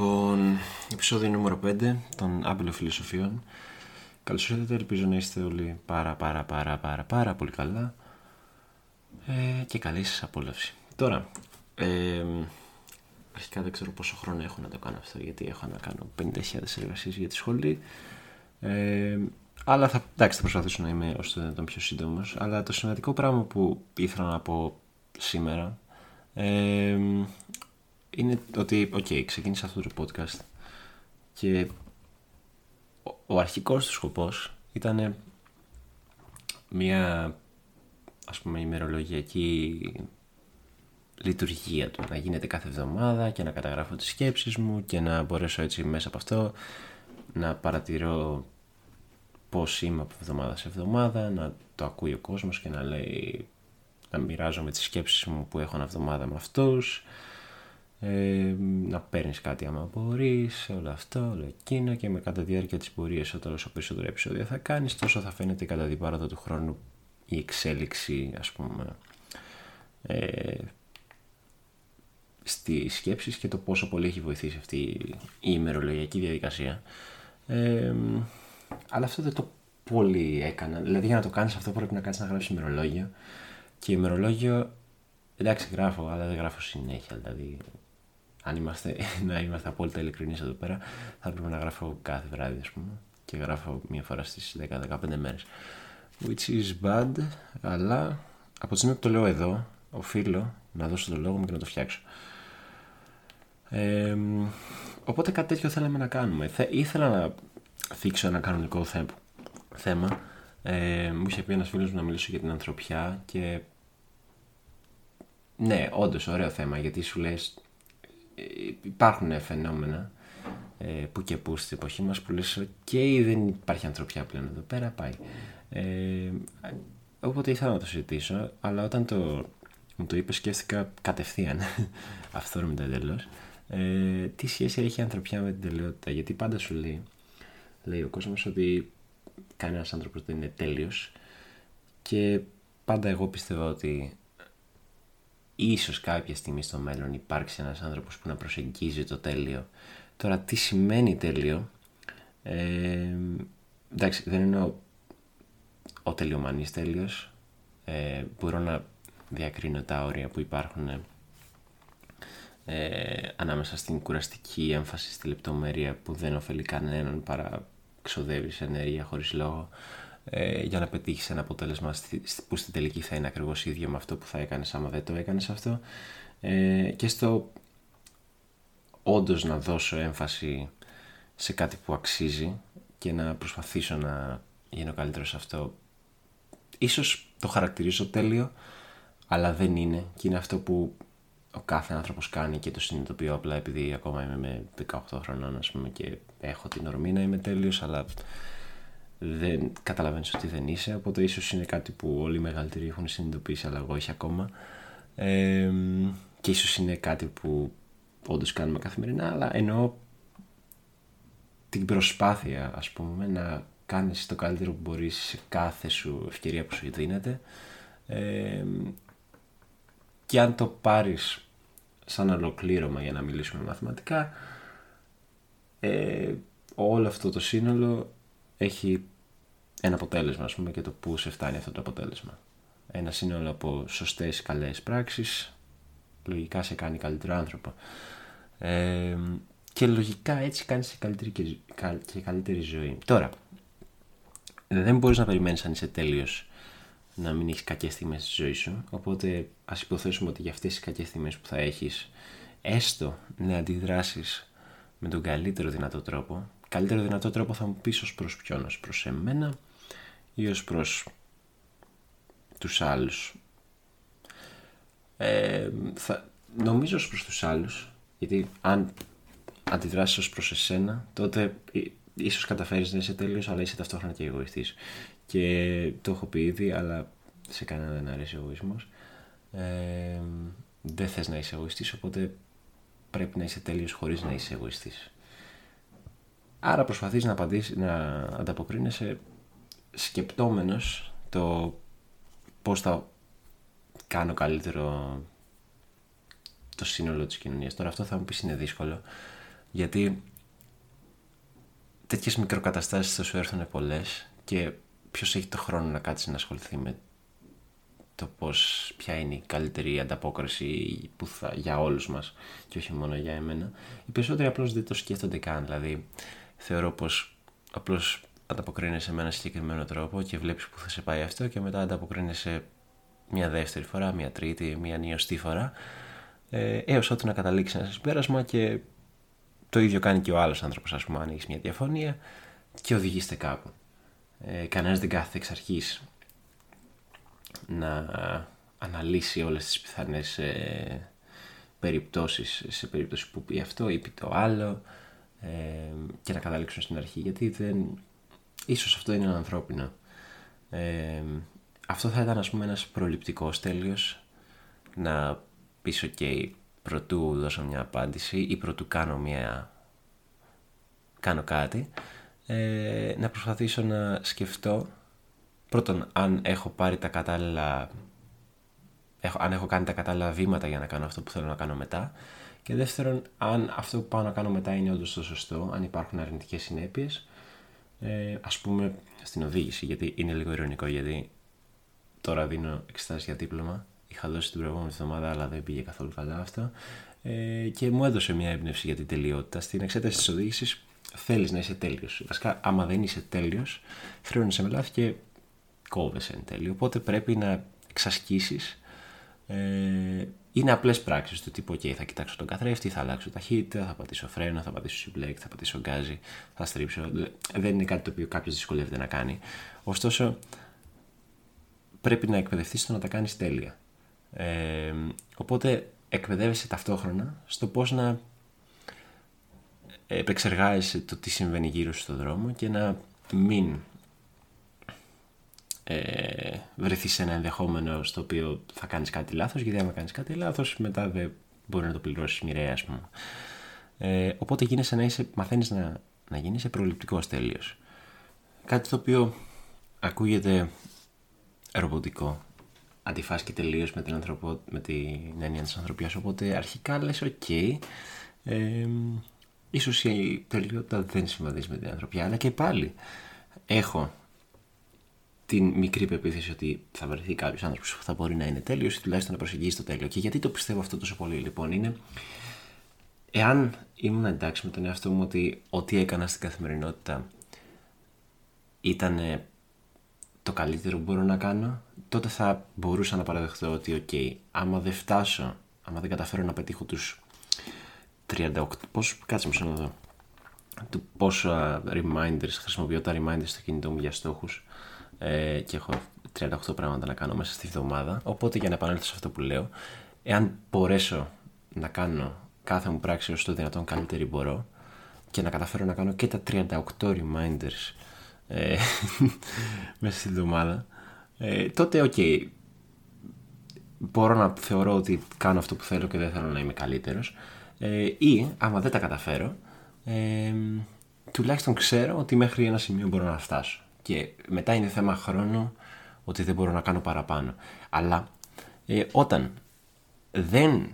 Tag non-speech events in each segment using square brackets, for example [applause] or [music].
Λοιπόν, επεισόδιο νούμερο 5 των Άμπελο Φιλοσοφιών. Καλώς ήρθατε, ελπίζω να είστε όλοι πάρα πάρα πάρα πάρα πάρα πολύ καλά ε, και καλή σας απόλαυση. Τώρα, ε, αρχικά δεν ξέρω πόσο χρόνο έχω να το κάνω αυτό γιατί έχω να κάνω 50.000 εργασίες για τη σχολή ε, αλλά θα, εντάξει, θα προσπαθήσω να είμαι όσο το δυνατόν πιο σύντομος. Αλλά το σημαντικό πράγμα που ήθελα να πω σήμερα ε, είναι ότι, ok, okay, ξεκίνησα αυτό το podcast και ο, ο αρχικός του σκοπός ήταν μια ας πούμε ημερολογιακή λειτουργία του. Να γίνεται κάθε εβδομάδα και να καταγράφω τις σκέψεις μου και να μπορέσω έτσι μέσα από αυτό να παρατηρώ πώς είμαι από εβδομάδα σε εβδομάδα να το ακούει ο κόσμος και να λέει να μοιράζομαι τις σκέψεις μου που έχω ένα εβδομάδα με αυτούς ε, να παίρνεις κάτι άμα μπορείς, όλο αυτό, όλο εκείνο και με κατά τη διάρκεια της πορείας, όσο περισσότερο επεισόδια θα κάνεις, τόσο θα φαίνεται κατά την πάροδο του χρόνου η εξέλιξη, ας πούμε, ε, στις σκέψεις και το πόσο πολύ έχει βοηθήσει αυτή η ημερολογιακή διαδικασία. Ε, αλλά αυτό δεν το πολύ έκανα. Δηλαδή, για να το κάνεις αυτό, πρέπει να κάτσει να γράψεις ημερολόγιο. Και ημερολόγιο, εντάξει, γράφω, αλλά δεν γράφω συνέχεια. Δηλαδή, αν είμαστε, [laughs] να είμαστε απόλυτα ειλικρινείς εδώ πέρα, θα πρέπει να γράφω κάθε βράδυ, ας πούμε. Και γράφω μία φορά στις 10-15 μέρες. Which is bad, αλλά από τη στιγμή που το λέω εδώ, οφείλω να δώσω το λόγο μου και να το φτιάξω. Ε, οπότε κάτι τέτοιο θέλαμε να κάνουμε. Θε, ήθελα να θίξω ένα κανονικό θέμα. Ε, μου είχε πει ένας φίλος μου να μιλήσω για την ανθρωπιά και. Ναι, όντως ωραίο θέμα γιατί σου λες υπάρχουν φαινόμενα ε, που και που στην εποχή μας που λες και δεν υπάρχει ανθρωπιά πλέον εδώ πέρα πάει ε, οπότε ήθελα να το συζητήσω αλλά όταν το, μου το είπες σκέφτηκα κατευθείαν [laughs] αυθόρμητα εντελώς. Ε, τι σχέση έχει η ανθρωπιά με την τελειότητα; Γιατί πάντα σου λέει λέει ο κόσμος ότι κανένας άνθρωπος δεν είναι τέλειος και πάντα εγώ πιστεύω ότι ίσως κάποια στιγμή στο μέλλον υπάρξει ένας άνθρωπος που να προσεγγίζει το τέλειο. Τώρα τι σημαίνει τέλειο, ε, εντάξει δεν εννοώ ο τελειομανής τέλειος, ε, μπορώ να διακρίνω τα όρια που υπάρχουν ε, ανάμεσα στην κουραστική έμφαση στη λεπτομέρεια που δεν ωφελεί κανέναν παρά ξοδεύεις ενέργεια χωρίς λόγο ε, για να πετύχεις ένα αποτέλεσμα που στην τελική θα είναι ακριβώς ίδιο με αυτό που θα έκανες άμα δεν το έκανες αυτό. Ε, και στο όντως να δώσω έμφαση σε κάτι που αξίζει και να προσπαθήσω να γίνω καλύτερος σε αυτό. Ίσως το χαρακτηρίζω τέλειο, αλλά δεν είναι και είναι αυτό που ο κάθε άνθρωπος κάνει και το συνειδητοποιώ απλά επειδή ακόμα είμαι με 18 χρονών ας πούμε, και έχω την ορμή να είμαι τέλειος αλλά δεν καταλαβαίνεις ότι δεν είσαι οπότε ίσως είναι κάτι που όλοι οι μεγαλύτεροι έχουν συνειδητοποιήσει αλλά εγώ όχι ακόμα. Ε, και ίσως είναι κάτι που όντως κάνουμε καθημερινά αλλά εννοώ την προσπάθεια ας πούμε να κάνεις το καλύτερο που μπορείς σε κάθε σου ευκαιρία που σου δίνεται. Ε, και αν το πάρεις σαν ολοκλήρωμα για να μιλήσουμε μαθηματικά ε, όλο αυτό το σύνολο έχει ένα αποτέλεσμα ας πούμε και το που σε φτάνει αυτό το αποτέλεσμα. Ένα σύνολο από σωστές καλές πράξεις λογικά σε κάνει καλύτερο άνθρωπο. Ε, και λογικά έτσι κάνεις σε καλύτερη και, καλύτερη ζωή. Τώρα, δεν μπορείς να περιμένεις αν είσαι τέλειος να μην έχεις κακές στιγμές στη ζωή σου, οπότε ας υποθέσουμε ότι για αυτές τις κακές στιγμές που θα έχεις έστω να αντιδράσεις με τον καλύτερο δυνατό τρόπο καλύτερο δυνατό τρόπο θα μου πεις ως προς ποιον, ως προς εμένα ή ως προς τους άλλους. Ε, θα, νομίζω ως προς τους άλλους, γιατί αν αντιδράσεις ως προς εσένα, τότε ίσως καταφέρεις να είσαι τέλειος, αλλά είσαι ταυτόχρονα και εγωιστής. Και το έχω πει ήδη, αλλά σε κανένα δεν αρέσει ο εγωισμός. Ε, δεν θες να είσαι εγωιστής, οπότε πρέπει να είσαι τέλειος χωρίς να είσαι εγωιστής. Άρα προσπαθείς να, απαντήσεις, να ανταποκρίνεσαι σκεπτόμενος το πώς θα κάνω καλύτερο το σύνολο της κοινωνίας. Τώρα αυτό θα μου πεις είναι δύσκολο. Γιατί τέτοιες μικροκαταστάσεις θα σου έρθουν πολλές και ποιος έχει το χρόνο να κάτσει να ασχοληθεί με το πώς, ποια είναι η καλύτερη ανταπόκριση που θα, για όλους μας και όχι μόνο για εμένα. Οι περισσότεροι απλώς δεν το σκέφτονται καν, δηλαδή θεωρώ πως απλώς ανταποκρίνεσαι με ένα συγκεκριμένο τρόπο και βλέπεις που θα σε πάει αυτό και μετά ανταποκρίνεσαι μια δεύτερη φορά, μια τρίτη, μια νιωστή φορά ε, έως ότου να καταλήξεις ένα συμπέρασμα και το ίδιο κάνει και ο άλλος άνθρωπος ας πούμε αν έχεις μια διαφωνία και οδηγήστε κάπου. Ε, κανένας δεν κάθεται εξ αρχής να αναλύσει όλες τις πιθανές ε, περιπτώσεις σε περίπτωση που πει αυτό ή πει το άλλο ε, και να καταλήξουν στην αρχή γιατί δεν... ίσως αυτό είναι ανθρώπινο. Ε, αυτό θα ήταν ας πούμε ένας προληπτικός τέλειος να πεις ok πρωτού δώσω μια απάντηση ή πρωτού κάνω μια κάνω κάτι ε, να προσπαθήσω να σκεφτώ πρώτον αν έχω πάρει τα κατάλληλα έχω, αν έχω κάνει τα κατάλληλα βήματα για να κάνω αυτό που θέλω να κάνω μετά και δεύτερον αν αυτό που πάω να κάνω μετά είναι όντως το σωστό αν υπάρχουν αρνητικές συνέπειες ε, ας πούμε στην οδήγηση γιατί είναι λίγο ειρωνικό γιατί τώρα δίνω εξετάσεις για δίπλωμα. Είχα δώσει την προηγούμενη εβδομάδα αλλά δεν πήγε καθόλου καλά αυτό ε, και μου έδωσε μια έμπνευση για την τελειότητα. Στην εξέταση της οδήγησης θέλεις να είσαι τέλειος. Βασικά άμα δεν είσαι τέλειος χρεώνεσαι με λάθη και κόβεσαι εν τέλει. Οπότε πρέπει να εξασκήσεις ε, είναι απλές πράξεις του τύπου: OK, θα κοιτάξω τον καθρέφτη, θα αλλάξω ταχύτητα, θα πατήσω φρένο, θα πατήσω συμπλέκ, θα πατήσω γκάζι, θα στρίψω. Δεν είναι κάτι το οποίο κάποιος δυσκολεύεται να κάνει. Ωστόσο, πρέπει να εκπαιδευτείς στο να τα κάνεις τέλεια. Ε, οπότε, εκπαιδεύεσαι ταυτόχρονα στο πώς να επεξεργάζεσαι το τι συμβαίνει γύρω σου στον δρόμο και να μην ε, βρεθείς σε ένα ενδεχόμενο στο οποίο θα κάνεις κάτι λάθος γιατί άμα κάνεις κάτι λάθος μετά δεν μπορεί να το πληρώσεις μοιραία ας πούμε. Ε, οπότε γίνεσαι να είσαι, μαθαίνεις να, να γίνεσαι προληπτικός τέλειος. Κάτι το οποίο ακούγεται ρομποτικό. Αντιφάσκει τελείως με την, ανθρωπο, με την έννοια της ανθρωπιάς. Οπότε αρχικά λες ok. Okay, ε, ίσως η τελειότητα δεν συμβαδίζει με την ανθρωπιά. Αλλά και πάλι έχω την μικρή πεποίθηση ότι θα βρεθεί κάποιος άνθρωπος που θα μπορεί να είναι τέλειος ή τουλάχιστον να προσεγγίσει το τέλειο. Και γιατί το πιστεύω αυτό τόσο πολύ, λοιπόν, είναι εάν ήμουν εντάξει με τον εαυτό μου ότι ό,τι έκανα στην καθημερινότητα ήταν το καλύτερο που μπορώ να κάνω, τότε θα μπορούσα να παραδεχτώ ότι, OK, άμα δεν φτάσω, άμα δεν καταφέρω να πετύχω τους 38. Πώς, κάτσε μου να δω. Του πόσα reminders, χρησιμοποιώ τα reminders στο κινητό μου για στόχους ε, και έχω 38 πράγματα να κάνω μέσα στη βδομάδα. Οπότε για να επανέλθω σε αυτό που λέω, εάν μπορέσω να κάνω κάθε μου πράξη όσο το δυνατόν καλύτερη μπορώ και να καταφέρω να κάνω και τα 38 reminders ε, [laughs] μέσα στη βδομάδα, ε, τότε ok. Okay, μπορώ να θεωρώ ότι κάνω αυτό που θέλω και δεν θέλω να είμαι καλύτερος ε, ή άμα δεν τα καταφέρω ε, τουλάχιστον ξέρω ότι μέχρι ένα σημείο μπορώ να φτάσω και μετά είναι θέμα χρόνου ότι δεν μπορώ να κάνω παραπάνω. Αλλά ε, όταν δεν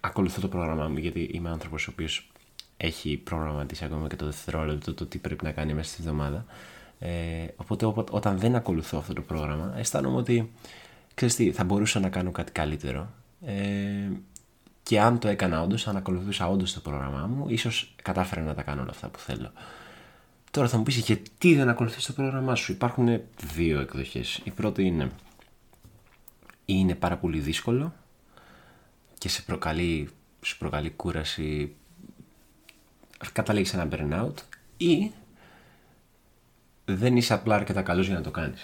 ακολουθώ το πρόγραμμά μου, γιατί είμαι άνθρωπος ο οποίος έχει προγραμματίσει ακόμα και το δευτερόλεπτο το τι πρέπει να κάνει μέσα στη εβδομάδα. Ε, οπότε όταν δεν ακολουθώ αυτό το πρόγραμμα, αισθάνομαι ότι ξέρεις τι, θα μπορούσα να κάνω κάτι καλύτερο. Ε, και αν το έκανα όντως, αν ακολουθούσα όντως το πρόγραμμά μου, ίσως κατάφερα να τα κάνω όλα αυτά που θέλω. Τώρα θα μου πεις γιατί δεν ακολουθείς το πρόγραμμά σου; Υπάρχουν δύο εκδοχές. Η πρώτη είναι είναι πάρα πολύ δύσκολο και σε προκαλεί, σε προκαλεί κούραση καταλήγεις ένα burnout ή δεν είσαι απλά αρκετά καλός για να το κάνεις.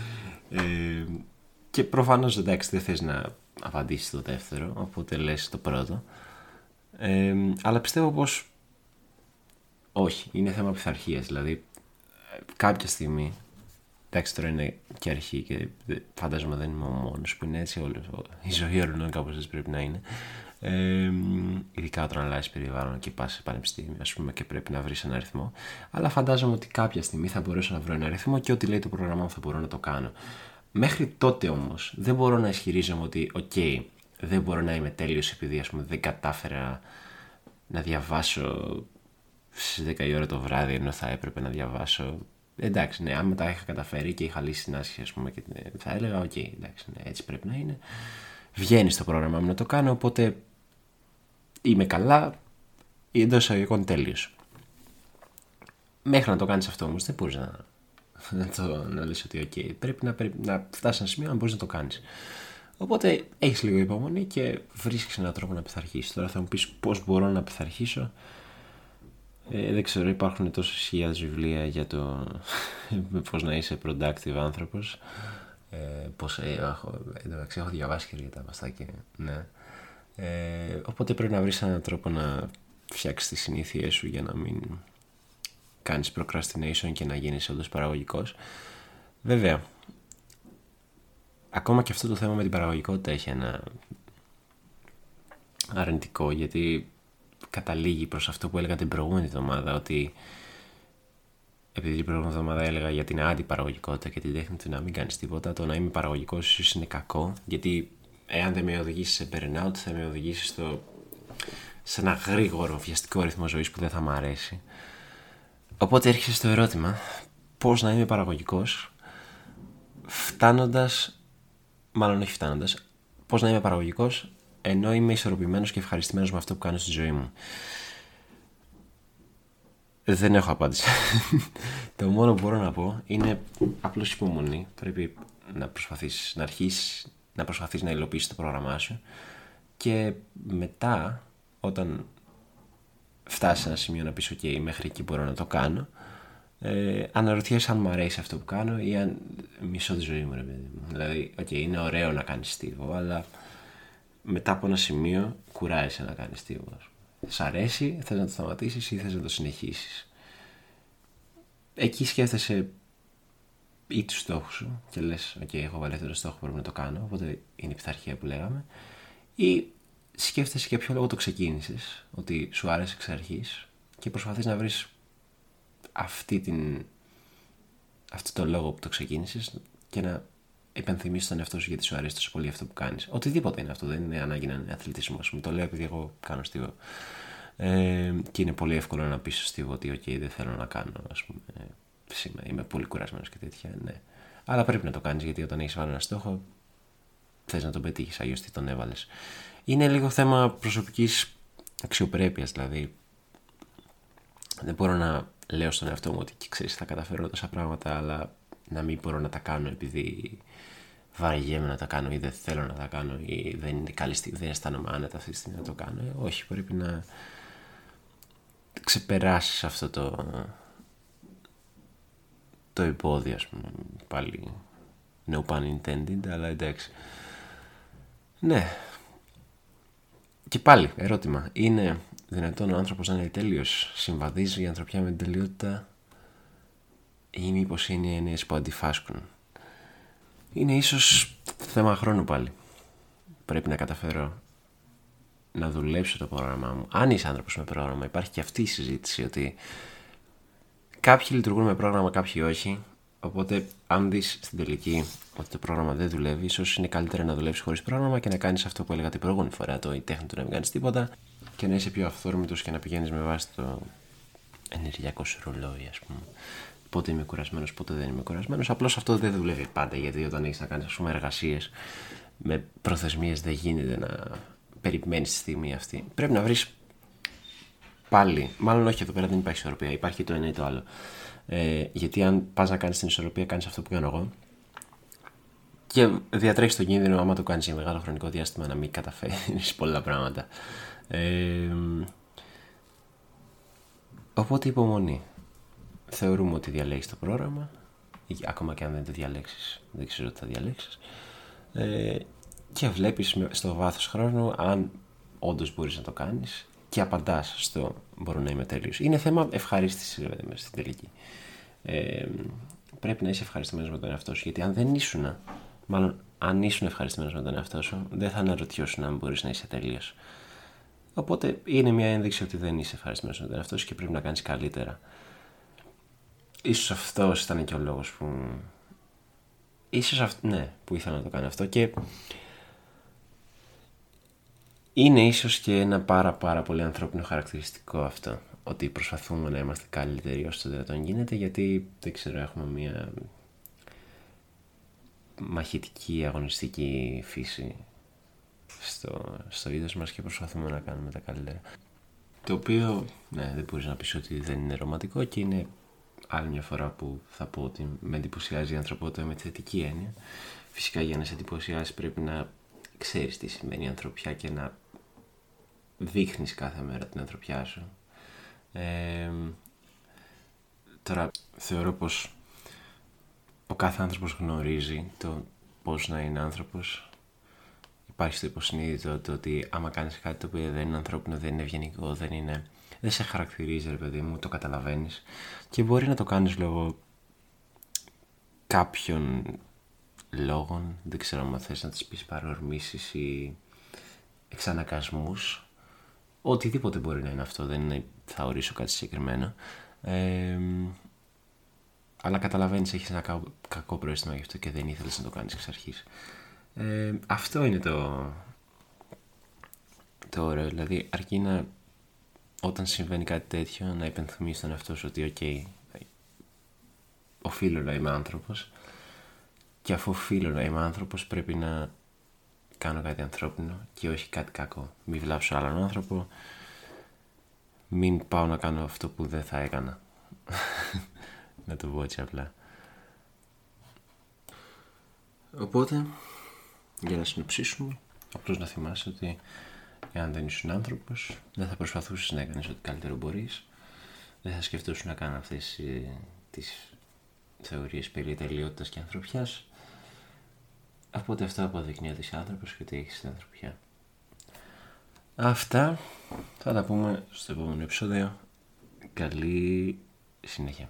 [laughs] ε, και προφανώς εντάξει δεν θες να απαντήσεις το δεύτερο οπότε λες το πρώτο ε, αλλά πιστεύω πως όχι, είναι θέμα πειθαρχίας. Δηλαδή, κάποια στιγμή. Εντάξει, τώρα είναι και αρχή και φαντάζομαι δεν είμαι ο μόνος που είναι έτσι. Όλο, η ζωή όλων κάπως έτσι πρέπει να είναι. Ε, ειδικά όταν αλλάζει περιβάλλον και πας σε πανεπιστήμιο, ας πούμε, και πρέπει να βρεις ένα αριθμό. Αλλά φαντάζομαι ότι κάποια στιγμή θα μπορέσω να βρω ένα αριθμό και ό,τι λέει το πρόγραμμά μου θα μπορώ να το κάνω. Μέχρι τότε όμως δεν μπορώ να ισχυρίζομαι ότι, OK, δεν μπορώ να είμαι τέλειος επειδή ας πούμε, δεν κατάφερα να διαβάσω στις 10 η ώρα το βράδυ ενώ θα έπρεπε να διαβάσω εντάξει ναι άμα τα είχα καταφέρει και είχα λύσει την άσκηση ας πούμε και θα έλεγα ok okay, εντάξει ναι, έτσι πρέπει να είναι βγαίνει στο πρόγραμμά μου να το κάνω οπότε είμαι καλά εντός εισαγωγικών τέλειος. Μέχρι να το κάνεις αυτό όμως δεν μπορείς να, να, το, να λες ότι okay, πρέπει να, πρέπει να φτάσεις σε ένα σημείο να μπορείς να το κάνεις. Οπότε έχεις λίγο υπομονή και βρίσκεις έναν τρόπο να πειθαρχήσεις. Τώρα θα μου πεις πώς μπορώ να πειθαρχήσω. Ε, δεν ξέρω, υπάρχουν τόσες χιλιάδες βιβλία για το [laughs] πώς να είσαι productive άνθρωπος. Ε, πώς, ε, έχω, εντάξει, έχω διαβάσει και για τα βαστάκια. Ναι. Ε, οπότε πρέπει να βρεις έναν τρόπο να φτιάξεις τις συνήθειές σου για να μην κάνεις procrastination και να γίνεις όντως παραγωγικός. Βέβαια, ακόμα και αυτό το θέμα με την παραγωγικότητα έχει ένα αρνητικό γιατί καταλήγει προς αυτό που έλεγα την προηγούμενη εβδομάδα ότι επειδή την προηγούμενη εβδομάδα έλεγα για την αντιπαραγωγικότητα και την τέχνη του να μην κάνεις τίποτα το να είμαι παραγωγικός ίσως είναι κακό γιατί εάν δεν με οδηγήσεις σε burnout θα με οδηγήσεις στο, σε ένα γρήγορο βιαστικό ρυθμό ζωής που δεν θα μου αρέσει. Οπότε έρχεσαι στο ερώτημα πώς να είμαι παραγωγικός φτάνοντας μάλλον όχι φτάνοντας, πώς να είμαι παραγωγικός ενώ είμαι ισορροπημένος και ευχαριστημένος με αυτό που κάνω στη ζωή μου. Δεν έχω απάντηση. [laughs] το μόνο που μπορώ να πω είναι απλώς υπομονή. Πρέπει να προσπαθήσεις να αρχίσεις να προσπαθείς να υλοποιήσεις το πρόγραμμά σου και μετά όταν φτάσεις σε ένα σημείο να πεις ok μέχρι εκεί μπορώ να το κάνω ε, αναρωτιέσαι αν μου αρέσει αυτό που κάνω ή αν μισώ τη ζωή μου, ρε παιδί μου. Δηλαδή, okay, είναι ωραίο να κάνεις στίβο, αλλά μετά από ένα σημείο κουράζεσαι να κάνεις στίβο. Σ' αρέσει, θες να το σταματήσεις ή θες να το συνεχίσεις. Εκεί σκέφτεσαι ή τους στόχους σου και λες: OK, έχω βάλει αυτό το στόχο, πρέπει να το κάνω. Οπότε είναι η πειθαρχία που λέγαμε. Ή σκέφτεσαι για ποιο λόγο το ξεκίνησες, ότι σου άρεσε εξ αρχής και προσπαθείς να βρεις αυτή την, αυτό το λόγο που το ξεκίνησες και να υπενθυμίσει τον εαυτό σου γιατί σου αρέσει τόσο πολύ αυτό που κάνεις. Οτιδήποτε είναι αυτό, δεν είναι ανάγκη να είναι αθλητισμός. Μου το λέω επειδή εγώ κάνω στίβο. Ε, και είναι πολύ εύκολο να πεις στο στίβο ότι, OK, δεν θέλω να κάνω, ας πούμε. Είμαι, είμαι πολύ κουρασμένος και τέτοια. Ναι. Αλλά πρέπει να το κάνεις γιατί όταν έχεις βάλει ένα στόχο, θες να τον πετύχεις. Αλλιώς τι τον έβαλες. Είναι λίγο θέμα προσωπικής αξιοπρέπειας, δηλαδή. Δεν μπορώ να λέω στον εαυτό μου ότι και ξέρεις θα καταφέρω τόσα πράγματα αλλά να μην μπορώ να τα κάνω επειδή βαριέμαι να τα κάνω ή δεν θέλω να τα κάνω ή δεν είναι καλή στιγμή, δεν αισθάνομαι άνετα αυτή τη στιγμή να το κάνω. Ε, όχι, πρέπει να ξεπεράσεις αυτό το το εμπόδιο ας πούμε πάλι no pun intended αλλά εντάξει. Ναι. Και πάλι ερώτημα. Είναι δυνατόν ο άνθρωπος να είναι τέλειος, συμβαδίζει η ανθρωπιά με την τελειότητα ή μήπως είναι οι έννοιες που αντιφάσκουν. Είναι ίσως θέμα χρόνου πάλι. Πρέπει να καταφέρω να δουλέψω το πρόγραμμά μου. Αν είσαι άνθρωπος με πρόγραμμα, υπάρχει και αυτή η συζήτηση ότι κάποιοι λειτουργούν με πρόγραμμα, κάποιοι όχι. Οπότε, αν δεις στην τελική ότι το πρόγραμμα δεν δουλεύει, ίσως είναι καλύτερα να δουλέψεις χωρίς πρόγραμμα και να κάνεις αυτό που έλεγα την προηγούμενη φορά, το η τέχνη του να μην κάνεις τίποτα και να είσαι πιο αυθόρμητος και να πηγαίνεις με βάση το ενεργειακό σου ρολόι, ας πούμε. Πότε είμαι κουρασμένος, πότε δεν είμαι κουρασμένος. Απλώς αυτό δεν δουλεύει πάντα γιατί όταν έχεις να κάνεις εργασίες με προθεσμίες δεν γίνεται να περιμένεις τη στιγμή αυτή. Πρέπει να βρεις πάλι, μάλλον όχι εδώ πέρα δεν υπάρχει ισορροπία, υπάρχει το ένα ή το άλλο. Ε, γιατί αν πας να κάνεις την ισορροπία, κάνεις αυτό που κάνω εγώ. Και διατρέχεις τον κίνδυνο, άμα το κάνεις για μεγάλο χρονικό διάστημα, να μην καταφέρεις πολλά πράγματα. Ε, οπότε υπομονή. Θεωρούμε ότι διαλέγεις το πρόγραμμα, ακόμα και αν δεν το διαλέξεις, δεν ξέρω τι θα διαλέξεις, ε, και βλέπεις στο βάθος χρόνου αν όντως μπορείς να το κάνεις και απαντάς στο μπορώ να είμαι τέλειος. Είναι θέμα ευχαρίστησης βέβαια στην τελική. Ε, πρέπει να είσαι ευχαριστημένος με τον εαυτό σου, γιατί αν δεν ήσουν, μάλλον αν ήσουν ευχαριστημένος με τον εαυτό σου, δεν θα αναρωτιώσουν αν μπορείς να είσαι τέλειος. Οπότε είναι μια ένδειξη ότι δεν είσαι ευχαριστημένος με τον εαυτό και πρέπει να κάνεις καλύτερα. Ίσως αυτός ήταν και ο λόγος που. ίσως αυ... ναι, που ήθελα να το κάνω αυτό και είναι ίσως και ένα πάρα πάρα πολύ ανθρώπινο χαρακτηριστικό αυτό ότι προσπαθούμε να είμαστε καλύτεροι όσο το δυνατόν γίνεται γιατί δεν ξέρω έχουμε μια μαχητική αγωνιστική φύση στο, στο είδος μας και προσπαθούμε να κάνουμε τα καλύτερα το οποίο ναι, δεν μπορείς να πεις ότι δεν είναι ρομαντικό και είναι άλλη μια φορά που θα πω ότι με εντυπωσιάζει η ανθρωπότητα με τη θετική έννοια φυσικά για να σε εντυπωσιάσει πρέπει να ξέρεις τι σημαίνει η ανθρωπιά και να δείχνεις κάθε μέρα την ανθρωπιά σου. Ε, τώρα θεωρώ πως ο κάθε άνθρωπος γνωρίζει το πώς να είναι άνθρωπος. Υπάρχει στο υποσυνείδητο το ότι άμα κάνεις κάτι το οποίο δεν είναι ανθρώπινο, δεν είναι ευγενικό, δεν είναι... Δεν σε χαρακτηρίζει ρε παιδί μου, το καταλαβαίνεις. Και μπορεί να το κάνεις λόγω κάποιων λόγων, δεν ξέρω αν θες να τις πεις παρορμήσεις ή εξανακασμούς οτιδήποτε μπορεί να είναι αυτό, δεν θα ορίσω κάτι συγκεκριμένο. Ε, αλλά καταλαβαίνεις έχεις ένα κακό, κακό πρόστιμα γι' αυτό και δεν ήθελες να το κάνεις εξ αρχής. Ε, αυτό είναι το το ωραίο, δηλαδή αρκεί να όταν συμβαίνει κάτι τέτοιο να υπενθυμίσεις στον εαυτό σου ότι ok, okay, οφείλω να είμαι άνθρωπος και αφού οφείλω να είμαι άνθρωπος πρέπει να κάνω κάτι ανθρώπινο και όχι κάτι κακό. Μην βλάψω άλλον άνθρωπο, μην πάω να κάνω αυτό που δεν θα έκανα. [laughs] να το πω έτσι απλά. Οπότε, για να συνοψίσουμε, απλώς να θυμάσαι ότι εάν δεν ήσουν άνθρωπος, δεν θα προσπαθούσες να έκανες ό,τι καλύτερο μπορείς, δεν θα σκεφτόσουν να κάνω αυτές ε, τις θεωρίες περί τελειότητας και ανθρωπιάς, Οπότε αυτό αποδεικνύει ότι είσαι άνθρωπος και ότι έχεις την ανθρωπιά. Αυτά θα τα πούμε στο επόμενο επεισόδιο. Καλή συνέχεια.